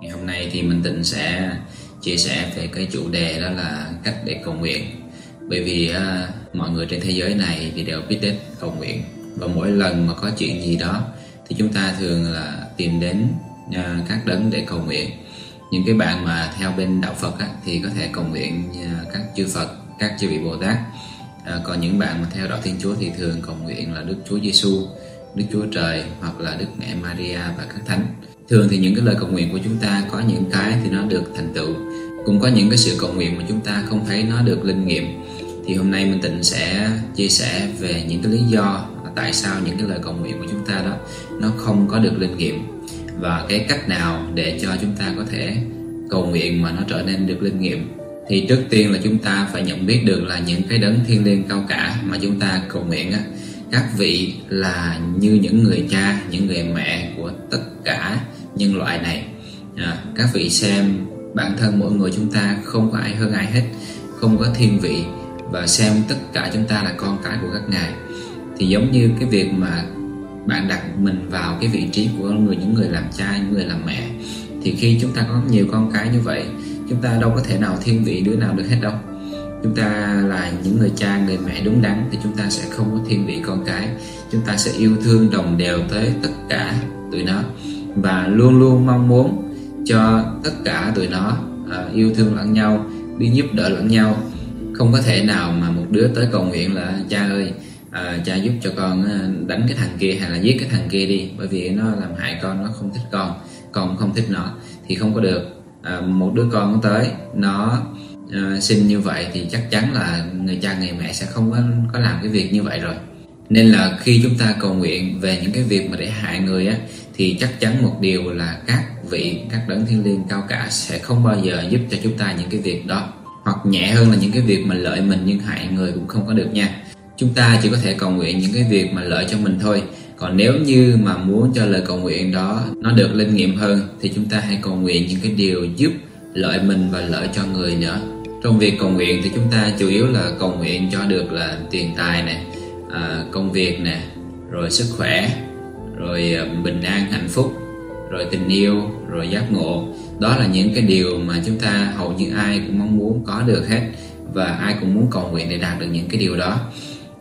Ngày hôm nay thì Minh Tịnh sẽ chia sẻ về cái chủ đề đó là cách để cầu nguyện. Bởi vì uh, mọi người trên thế giới này thì đều biết đến cầu nguyện. Và mỗi lần mà có chuyện gì đó thì chúng ta thường là tìm đến uh, các đấng để cầu nguyện. Những cái bạn mà theo bên đạo Phật á, thì có thể cầu nguyện uh, các chư Phật, các chư vị Bồ Tát. À, Còn những bạn mà theo đạo Thiên Chúa thì thường cầu nguyện là Đức Chúa Giêsu, Đức Chúa Trời hoặc là Đức Mẹ Maria và các thánh thường thì những cái lời cầu nguyện của chúng ta có những cái thì nó được thành tựu. Cũng có những cái sự cầu nguyện mà chúng ta không thấy nó được linh nghiệm. Thì hôm nay mình tịnh sẽ chia sẻ về những cái lý do tại sao những cái lời cầu nguyện của chúng ta đó nó không có được linh nghiệm. Và cái cách nào để cho chúng ta có thể cầu nguyện mà nó trở nên được linh nghiệm. Thì trước tiên là chúng ta phải nhận biết được là những cái đấng thiên liêng cao cả mà chúng ta cầu nguyện á, các vị là như những người cha, những người mẹ của tất cả nhân loại này. À, các vị xem bản thân mỗi người chúng ta không có ai hơn ai hết không có thiên vị và xem tất cả chúng ta là con cái của các ngài. Thì giống như cái việc mà bạn đặt mình vào cái vị trí của người những người làm cha những người làm mẹ thì khi chúng ta có nhiều con cái như vậy chúng ta đâu có thể nào thiên vị đứa nào được hết đâu. Chúng ta là những người cha người mẹ đúng đắn thì chúng ta sẽ không có thiên vị con cái. Chúng ta sẽ yêu thương đồng đều tới tất cả tụi nó và luôn luôn mong muốn cho tất cả tụi nó à, yêu thương lẫn nhau đi giúp đỡ lẫn nhau. Không có thể nào mà một đứa tới cầu nguyện là cha ơi à, cha giúp cho con à, đánh cái thằng kia hay là giết cái thằng kia đi bởi vì nó làm hại con nó không thích con con không thích nó. Thì không có được. À, một đứa con tới nó à, xin như vậy thì chắc chắn là người cha người mẹ sẽ không có, có làm cái việc như vậy rồi. Nên là khi chúng ta cầu nguyện về những cái việc mà để hại người á thì chắc chắn một điều là các vị các đấng thiên liêng cao cả sẽ không bao giờ giúp cho chúng ta những cái việc đó. Hoặc nhẹ hơn là những cái việc mà lợi mình nhưng hại người cũng không có được nha. Chúng ta chỉ có thể cầu nguyện những cái việc mà lợi cho mình thôi. Còn nếu như mà muốn cho lời cầu nguyện đó nó được linh nghiệm hơn thì chúng ta hãy cầu nguyện những cái điều giúp lợi mình và lợi cho người nữa. Trong việc cầu nguyện thì chúng ta chủ yếu là cầu nguyện cho được là tiền tài này à, công việc nè rồi sức khỏe rồi ờ, bình an, hạnh phúc. Rồi tình yêu, rồi giác ngộ. Đó là những cái điều mà chúng ta hầu như ai cũng mong muốn có được hết và ai cũng muốn cầu nguyện để đạt được những cái điều đó.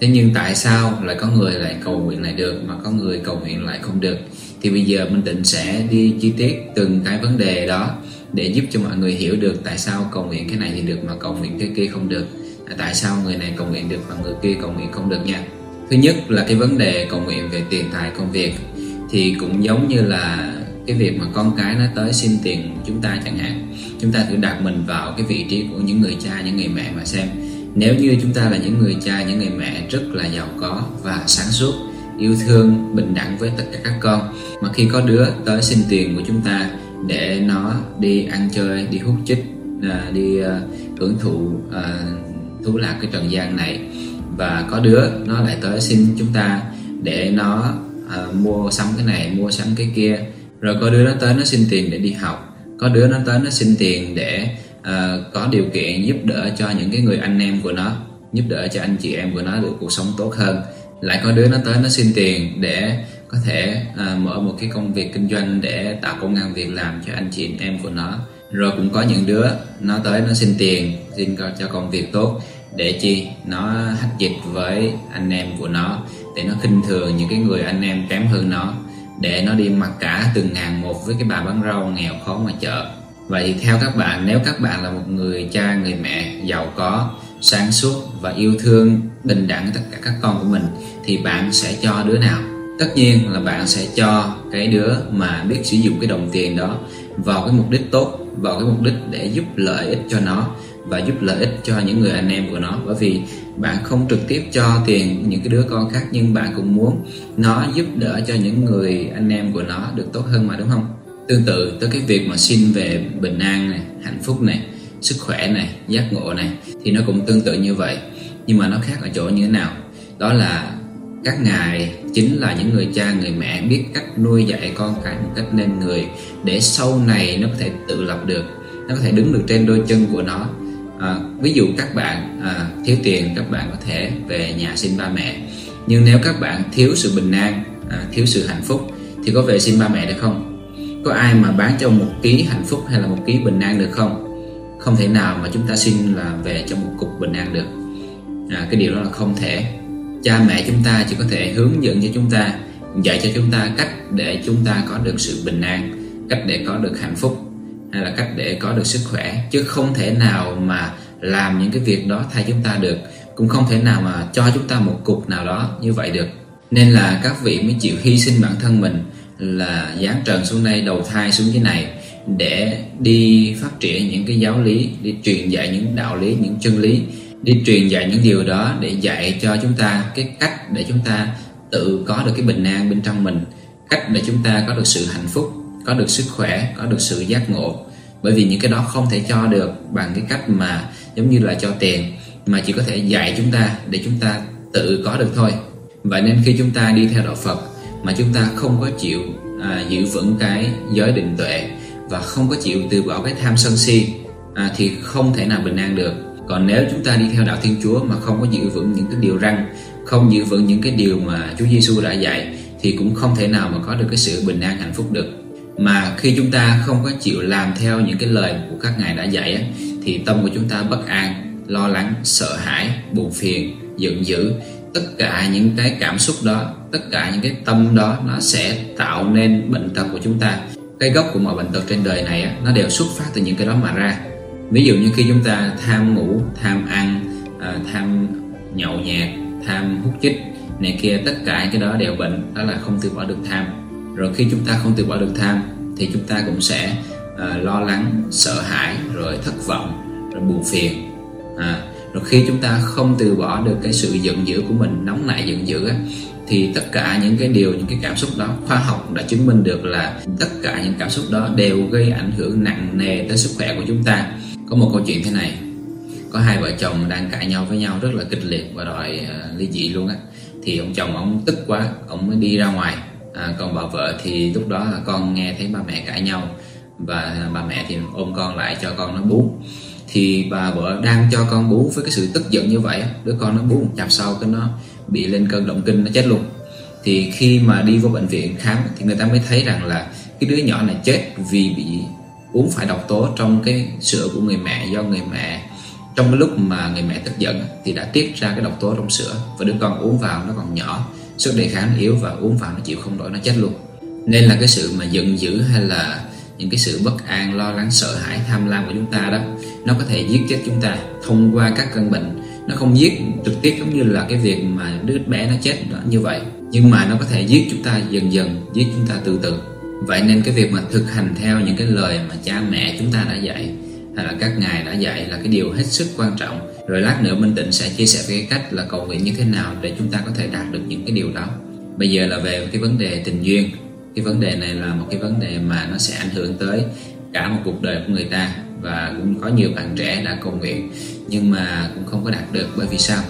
Thế nhưng tại sao lại có người lại cầu nguyện lại được mà có người cầu nguyện lại không được? Thì bây giờ minh tịnh sẽ đi chi tiết từng cái vấn đề đó để giúp cho mọi người hiểu được tại sao cầu nguyện cái này thì được mà cầu nguyện cái kia không được. Tại sao người này cầu nguyện được và người kia cầu nguyện không được nha? Thứ nhất là cái vấn đề cầu nguyện về tiền tài công việc thì cũng giống như là cái việc mà con cái nó tới xin tiền chúng ta chẳng hạn. Chúng ta thử đặt mình vào cái vị trí của những người cha, những người mẹ mà xem. Nếu như chúng ta là những người cha, những người mẹ rất là giàu có và sáng suốt, yêu thương, bình đẳng với tất cả các con, mà khi có đứa tới xin tiền của chúng ta để nó đi ăn chơi, đi hút chích à, đi à, hưởng thụ à, thú lạc cái trần gian này và có đứa nó lại tới xin chúng ta để nó à, mua sắm cái này mua sắm cái kia. Rồi có đứa nó tới nó xin tiền để đi học. Có đứa nó tới nó xin tiền để à, có điều kiện giúp đỡ cho những cái người anh em của nó giúp đỡ cho anh chị em của nó được cuộc sống tốt hơn. Lại có đứa nó tới nó xin tiền để có thể à, mở một cái công việc kinh doanh để tạo công an việc làm cho anh chị em của nó. Rồi cũng có những đứa nó tới nó xin tiền xin cho công việc tốt để chi? Nó hách dịch với anh em của nó. Để nó khinh thường những cái người anh em kém hơn nó. Để nó đi mặc cả từng ngàn một với cái bà bán rau nghèo khó ngoài chợ. Vậy thì theo các bạn, nếu các bạn là một người cha, người mẹ, giàu có, sáng suốt và yêu thương, bình đẳng tất cả các con của mình, thì bạn sẽ cho đứa nào? Tất nhiên là bạn sẽ cho cái đứa mà biết sử dụng cái đồng tiền đó vào cái mục đích tốt, vào cái mục đích để giúp lợi ích cho nó và giúp lợi ích cho những người anh em của nó. Bởi vì bạn không trực tiếp cho tiền những cái đứa con khác, nhưng bạn cũng muốn nó giúp đỡ cho những người anh em của nó được tốt hơn mà, đúng không? Tương tự tới cái việc mà xin về bình an này, hạnh phúc này, sức khỏe này, giác ngộ này, thì nó cũng tương tự như vậy. Nhưng mà nó khác ở chỗ như thế nào? Đó là các ngài chính là những người cha, người mẹ biết cách nuôi dạy con cái một cách nên người để sau này nó có thể tự lập được, nó có thể đứng được trên đôi chân của nó à, ví dụ các bạn à, thiếu tiền các bạn có thể về nhà xin ba mẹ. Nhưng nếu các bạn thiếu sự bình an à, thiếu sự hạnh phúc thì có về xin ba mẹ được không? Có ai mà bán cho một ký hạnh phúc hay là một ký bình an được không? Không thể nào mà chúng ta xin là về cho một cục bình an được. À, cái điều đó là không thể. Cha mẹ chúng ta chỉ có thể hướng dẫn cho chúng ta dạy cho chúng ta cách để chúng ta có được sự bình an cách để có được hạnh phúc hay là cách để có được sức khỏe. Chứ không thể nào mà làm những cái việc đó thay chúng ta được. Cũng không thể nào mà cho chúng ta một cục nào đó như vậy được. Nên là các vị mới chịu hy sinh bản thân mình là dán trần xuống đây, đầu thai xuống cái này để đi phát triển những cái giáo lý, đi truyền dạy những đạo lý, những chân lý, đi truyền dạy những điều đó để dạy cho chúng ta cái cách để chúng ta tự có được cái bình an bên trong mình, cách để chúng ta có được sự hạnh phúc có được sức khỏe có được sự giác ngộ. Bởi vì những cái đó không thể cho được bằng cái cách mà giống như là cho tiền mà chỉ có thể dạy chúng ta để chúng ta tự có được thôi. Vậy nên khi chúng ta đi theo đạo Phật mà chúng ta không có chịu à, giữ vững cái giới định tuệ và không có chịu từ bỏ cái tham sân si à, thì không thể nào bình an được. Còn nếu chúng ta đi theo đạo Thiên Chúa mà không có giữ vững những cái điều răn không giữ vững những cái điều mà Chúa Giêsu đã dạy thì cũng không thể nào mà có được cái sự bình an hạnh phúc được mà khi chúng ta không có chịu làm theo những cái lời của các ngài đã dạy thì tâm của chúng ta bất an, lo lắng, sợ hãi, buồn phiền, giận dữ. Tất cả những cái cảm xúc đó, tất cả những cái tâm đó, nó sẽ tạo nên bệnh tật của chúng ta. Cái gốc của mọi bệnh tật trên đời này nó đều xuất phát từ những cái đó mà ra. Ví dụ như khi chúng ta tham ngủ, tham ăn à, tham nhậu nhẹt, tham hút chích này kia, tất cả cái đó đều bệnh, đó là không từ bỏ được tham rồi khi chúng ta không từ bỏ được tham thì chúng ta cũng sẽ à, lo lắng sợ hãi rồi thất vọng rồi buồn phiền. À, rồi khi chúng ta không từ bỏ được cái sự giận dữ của mình nóng nảy giận dữ á, thì tất cả những cái điều những cái cảm xúc đó khoa học đã chứng minh được là tất cả những cảm xúc đó đều gây ảnh hưởng nặng nề tới sức khỏe của chúng ta. Có một câu chuyện thế này có hai vợ chồng đang cãi nhau với nhau rất là kịch liệt và đòi uh, ly dị luôn á. Thì ông chồng ông tức quá ông mới đi ra ngoài à, còn bà vợ thì lúc đó là con nghe thấy ba mẹ cãi nhau và bà mẹ thì ôm con lại cho con nó bú. Thì bà vợ đang cho con bú với cái sự tức giận như vậy đứa con nó bú một chập sau cái nó bị lên cơn động kinh nó chết luôn. Thì khi mà đi vô bệnh viện khám thì người ta mới thấy rằng là cái đứa nhỏ này chết vì bị uống phải độc tố trong cái sữa của người mẹ do người mẹ trong cái lúc mà người mẹ tức giận thì đã tiết ra cái độc tố trong sữa và đứa con uống vào nó còn nhỏ sức đề kháng yếu và uống vào nó chịu không nổi nó chết luôn. Nên là cái sự mà giận dữ hay là những cái sự bất an lo lắng sợ hãi tham lam của chúng ta đó nó có thể giết chết chúng ta thông qua các căn bệnh. Nó không giết trực tiếp giống như là cái việc mà đứa bé nó chết đó, như vậy. Nhưng mà nó có thể giết chúng ta dần dần giết chúng ta từ từ. Vậy nên cái việc mà thực hành theo những cái lời mà cha mẹ chúng ta đã dạy hay là các ngài đã dạy là cái điều hết sức quan trọng. Rồi lát nữa Minh Tịnh sẽ chia sẻ về cái cách là cầu nguyện như thế nào để chúng ta có thể đạt được những cái điều đó. Bây giờ là về cái vấn đề tình duyên. Cái vấn đề này là một cái vấn đề mà nó sẽ ảnh hưởng tới cả một cuộc đời của người ta và cũng có nhiều bạn trẻ đã cầu nguyện nhưng mà cũng không có đạt được bởi vì sao?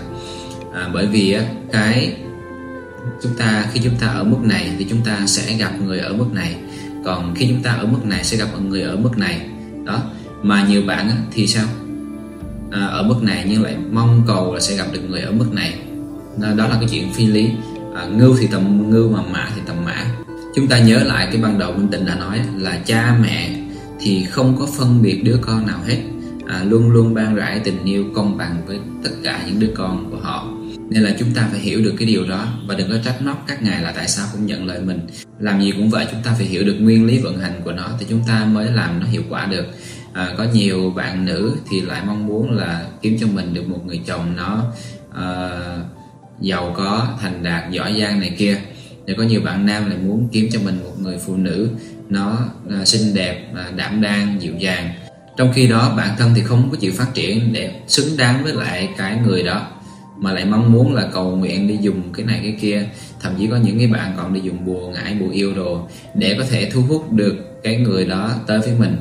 À, bởi vì cái chúng ta khi chúng ta ở mức này thì chúng ta sẽ gặp người ở mức này. Còn khi chúng ta ở mức này sẽ gặp người ở mức này. Đó mà nhiều bạn thì sao? À, ở mức này nhưng lại mong cầu là sẽ gặp được người ở mức này. Đó là cái chuyện phi lý. À, ngưu thì tầm ngưu mà mã thì tầm mã. Chúng ta nhớ lại cái ban đầu minh tịnh đã nói là cha mẹ thì không có phân biệt đứa con nào hết. À, luôn luôn ban rải tình yêu công bằng với tất cả những đứa con của họ. Nên là chúng ta phải hiểu được cái điều đó và đừng có trách móc các ngài là tại sao không nhận lời mình. Làm gì cũng vậy chúng ta phải hiểu được nguyên lý vận hành của nó thì chúng ta mới làm nó hiệu quả được à, có nhiều bạn nữ thì lại mong muốn là kiếm cho mình được một người chồng nó à, giàu có thành đạt giỏi giang này kia. Thì có nhiều bạn nam lại muốn kiếm cho mình một người phụ nữ nó à, xinh đẹp à, đảm đang dịu dàng. Trong khi đó bản thân thì không có chịu phát triển để xứng đáng với lại cái người đó mà lại mong muốn là cầu nguyện đi dùng cái này cái kia. Thậm chí có những cái bạn còn đi dùng bùa ngải bùa yêu đồ để có thể thu hút được cái người đó tới với mình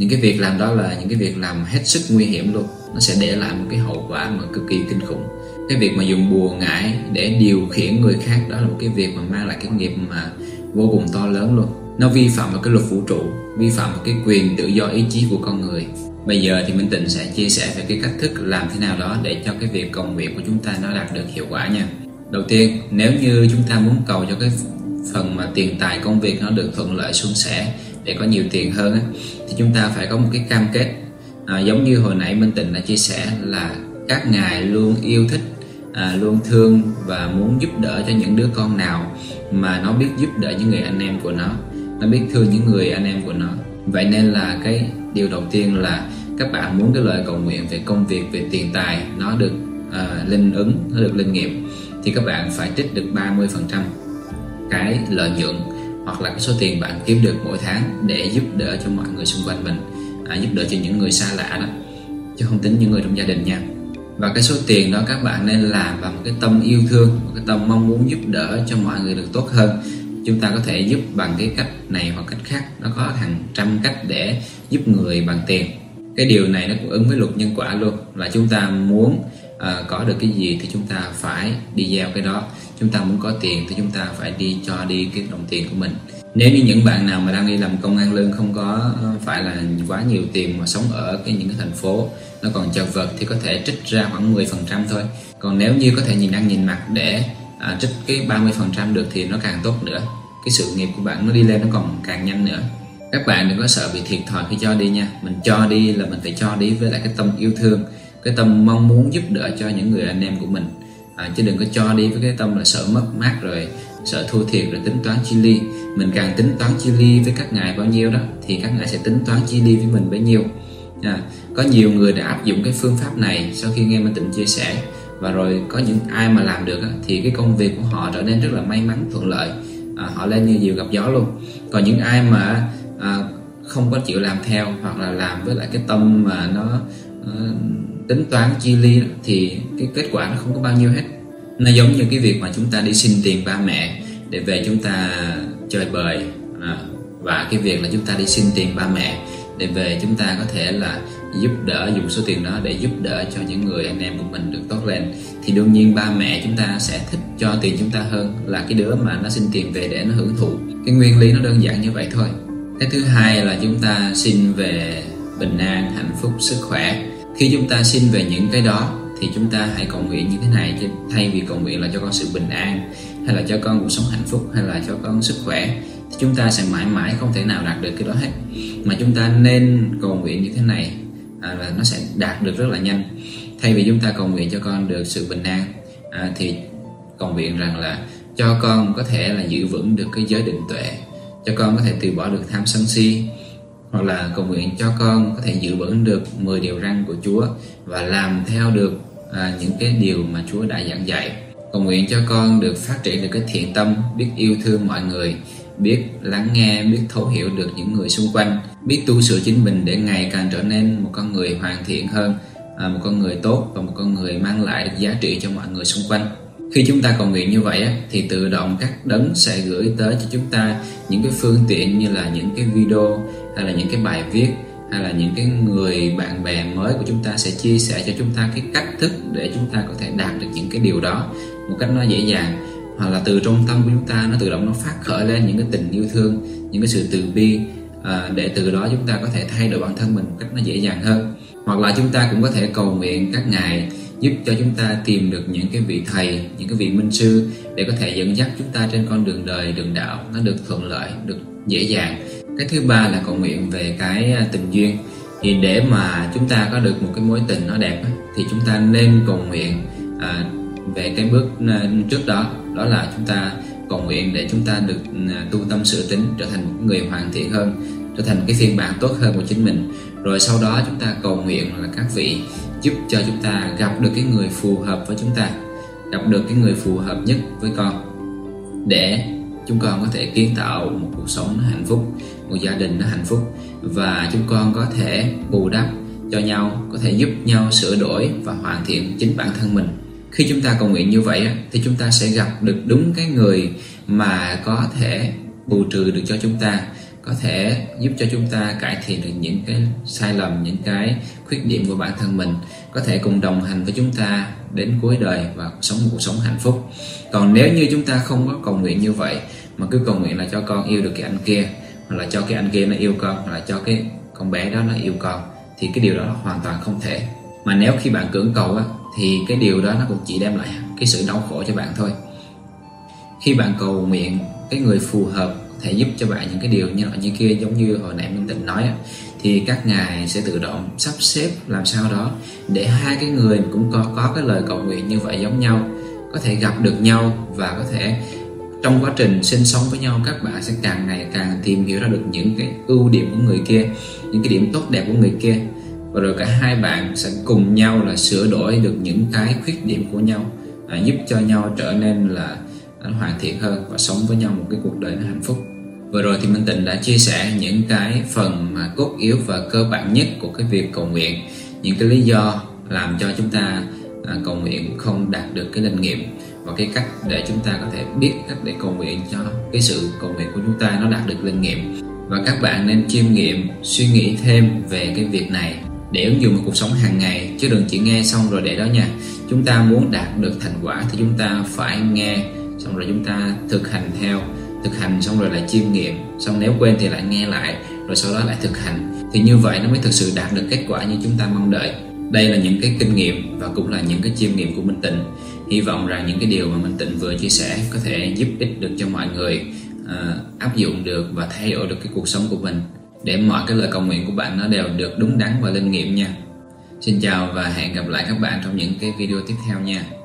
những cái việc làm đó là những cái việc làm hết sức nguy hiểm luôn. Nó sẽ để lại một cái hậu quả mà cực kỳ kinh khủng. Cái việc mà dùng bùa ngải để điều khiển người khác, đó là một cái việc mà mang lại cái nghiệp mà vô cùng to lớn luôn. Nó vi phạm vào cái luật vũ trụ, vi phạm vào cái quyền tự do ý chí của con người. Bây giờ thì minh tịnh sẽ chia sẻ về cái cách thức làm thế nào đó để cho cái việc cầu nguyện của chúng ta nó đạt được hiệu quả nha. Đầu tiên, nếu như chúng ta muốn cầu cho cái phần mà tiền tài, công việc nó được thuận lợi, suôn sẻ để có nhiều tiền hơn á, thì chúng ta phải có một cái cam kết. À, giống như hồi nãy Minh Tịnh đã chia sẻ là các ngài luôn yêu thích à, luôn thương và muốn giúp đỡ cho những đứa con nào mà nó biết giúp đỡ những người anh em của nó nó biết thương những người anh em của nó. Vậy nên là cái điều đầu tiên là các bạn muốn cái lời cầu nguyện về công việc về tiền tài nó được uh, linh ứng nó được linh nghiệm thì các bạn phải trích được 30% cái lợi nhuận hoặc là cái số tiền bạn kiếm được mỗi tháng để giúp đỡ cho mọi người xung quanh mình à, giúp đỡ cho những người xa lạ đó chứ không tính những người trong gia đình nha. Và cái số tiền đó các bạn nên làm bằng một cái tâm yêu thương một cái tâm mong muốn giúp đỡ cho mọi người được tốt hơn. Chúng ta có thể giúp bằng cái cách này hoặc cách khác nó có hàng trăm cách để giúp người bằng tiền. Cái điều này nó cũng ứng với luật nhân quả luôn là chúng ta muốn uh, có được cái gì thì chúng ta phải đi gieo cái đó chúng ta muốn có tiền thì chúng ta phải đi cho đi cái đồng tiền của mình. Nếu như những bạn nào mà đang đi làm công ăn lương không có ờ, phải là quá nhiều tiền mà sống ở cái những cái thành phố nó còn chật vật thì có thể trích ra khoảng 10% thôi. Còn nếu như có thể nhìn ăn nhìn mặt để à, trích cái 30% được thì nó càng tốt nữa. Cái sự nghiệp của bạn nó đi lên nó còn càng nhanh nữa. Các bạn đừng có sợ bị thiệt thòi khi cho đi nha. Mình cho đi là mình phải cho đi với lại cái tâm yêu thương cái tâm mong muốn giúp đỡ cho những người anh em của mình à, chứ đừng có cho đi với cái tâm là sợ mất mát rồi sợ thua thiệt rồi tính toán chi ly. Mình càng tính toán chi ly với các ngài bao nhiêu đó thì các ngài sẽ tính toán chi ly với mình bấy nhiêu. À, có nhiều người đã áp dụng cái phương pháp này sau khi nghe mình tịnh chia sẻ. Và rồi có những ai mà làm được thì cái công việc của họ trở nên rất là may mắn thuận lợi. À, họ lên như diều gặp gió luôn. Còn những ai mà à, không có chịu làm theo hoặc là làm với lại cái tâm mà nó uh, tính toán chi ly thì cái kết quả nó không có bao nhiêu hết. Nó giống như cái việc mà chúng ta đi xin tiền ba mẹ để về chúng ta chơi bời à, và cái việc là chúng ta đi xin tiền ba mẹ để về chúng ta có thể là giúp đỡ dùng số tiền đó để giúp đỡ cho những người anh em của mình được tốt lên thì đương nhiên ba mẹ chúng ta sẽ thích cho tiền chúng ta hơn là cái đứa mà nó xin tiền về để nó hưởng thụ. Cái nguyên lý nó đơn giản như vậy thôi. Cái thứ hai là chúng ta xin về bình an hạnh phúc sức khỏe khi chúng ta xin về những cái đó thì chúng ta hãy cầu nguyện như thế này chứ. Thay vì cầu nguyện là cho con sự bình an hay là cho con cuộc sống hạnh phúc hay là cho con sức khỏe thì chúng ta sẽ mãi mãi không thể nào đạt được cái đó hết. Mà chúng ta nên cầu nguyện như thế này à, là nó sẽ đạt được rất là nhanh. Thay vì chúng ta cầu nguyện cho con được sự bình an à, thì cầu nguyện rằng là cho con có thể là giữ vững được cái giới định tuệ cho con có thể từ bỏ được tham sân si hoặc là cầu nguyện cho con có thể giữ vững được 10 điều răn của Chúa và làm theo được à, những cái điều mà Chúa đã giảng dạy. Cầu nguyện cho con được phát triển được cái thiện tâm, biết yêu thương mọi người, biết lắng nghe, biết thấu hiểu được những người xung quanh, biết tu sửa chính mình để ngày càng trở nên một con người hoàn thiện hơn, à, một con người tốt và một con người mang lại được giá trị cho mọi người xung quanh. Khi chúng ta cầu nguyện như vậy thì tự động các đấng sẽ gửi tới cho chúng ta những cái phương tiện như là những cái video hay là những cái bài viết hay là những cái người bạn bè mới của chúng ta sẽ chia sẻ cho chúng ta cái cách thức để chúng ta có thể đạt được những cái điều đó một cách nó dễ dàng. Hoặc là từ trong tâm của chúng ta nó tự động nó phát khởi lên những cái tình yêu thương những cái sự từ bi à, để từ đó chúng ta có thể thay đổi bản thân mình một cách nó dễ dàng hơn. Hoặc là chúng ta cũng có thể cầu nguyện các ngài giúp cho chúng ta tìm được những cái vị thầy những cái vị minh sư để có thể dẫn dắt chúng ta trên con đường đời đường đạo nó được thuận lợi được dễ dàng cái thứ ba là cầu nguyện về cái à, tình duyên. Thì để mà chúng ta có được một cái mối tình nó đẹp thì chúng ta nên cầu nguyện à, về cái bước à, trước đó. Đó là chúng ta cầu nguyện để chúng ta được à, tu tâm sửa tính trở thành một người hoàn thiện hơn trở thành cái phiên bản tốt hơn của chính mình. Rồi sau đó chúng ta cầu nguyện là các vị giúp cho chúng ta gặp được cái người phù hợp với chúng ta gặp được cái người phù hợp nhất với con. Để chúng con có thể kiến tạo một cuộc sống nó hạnh phúc, một gia đình nó hạnh phúc và chúng con có thể bù đắp cho nhau, có thể giúp nhau sửa đổi và hoàn thiện chính bản thân mình. Khi chúng ta cầu nguyện như vậy thì chúng ta sẽ gặp được đúng cái người mà có thể bù trừ được cho chúng ta có thể giúp cho chúng ta cải thiện được những cái sai lầm những cái khuyết điểm của bản thân mình có thể cùng đồng hành với chúng ta đến cuối đời và sống một cuộc sống hạnh phúc. Còn nếu như chúng ta không có cầu nguyện như vậy mà cứ cầu nguyện là cho con yêu được cái anh kia hoặc là cho cái anh kia nó yêu con hoặc là cho cái con bé đó nó yêu con thì cái điều đó là hoàn toàn không thể. Mà nếu khi bạn cưỡng cầu á, thì cái điều đó nó cũng chỉ đem lại cái sự đau khổ cho bạn thôi. Khi bạn cầu nguyện cái người phù hợp thể giúp cho bạn những cái điều như nọ như kia. Giống như hồi nãy Minh Tịnh nói thì các ngài sẽ tự động sắp xếp làm sao đó để hai cái người cũng có có cái lời cầu nguyện như vậy giống nhau có thể gặp được nhau và có thể trong quá trình sinh sống với nhau các bạn sẽ càng ngày càng tìm hiểu ra được những cái ưu điểm của người kia những cái điểm tốt đẹp của người kia. Và rồi cả hai bạn sẽ cùng nhau là sửa đổi được những cái khuyết điểm của nhau à, giúp cho nhau trở nên là hoàn thiện hơn và sống với nhau một cái cuộc đời nó hạnh phúc vừa rồi thì Minh Tịnh đã chia sẻ những cái phần mà cốt yếu và cơ bản nhất của cái việc cầu nguyện. Những cái lý do làm cho chúng ta à, cầu nguyện không đạt được cái linh nghiệm và cái cách để chúng ta có thể biết cách để cầu nguyện cho cái sự cầu nguyện của chúng ta nó đạt được linh nghiệm. Và các bạn nên chiêm nghiệm, suy nghĩ thêm về cái việc này để ứng dụng vào cuộc sống hàng ngày. Chứ đừng chỉ nghe xong rồi để đó nha. Chúng ta muốn đạt được thành quả thì chúng ta phải nghe, xong rồi chúng ta thực hành theo thực hành xong rồi lại chiêm nghiệm xong nếu quên thì lại nghe lại rồi sau đó lại thực hành. Thì như vậy nó mới thực sự đạt được kết quả như chúng ta mong đợi. Đây là những cái kinh nghiệm và cũng là những cái chiêm nghiệm của Minh Tịnh. Hy vọng rằng những cái điều mà Minh Tịnh vừa chia sẻ có thể giúp ích được cho mọi người uh, áp dụng được và thay đổi được cái cuộc sống của mình để mọi cái lời cầu nguyện của bạn nó đều được đúng đắn và linh nghiệm nha. Xin chào và hẹn gặp lại các bạn trong những cái video tiếp theo nha.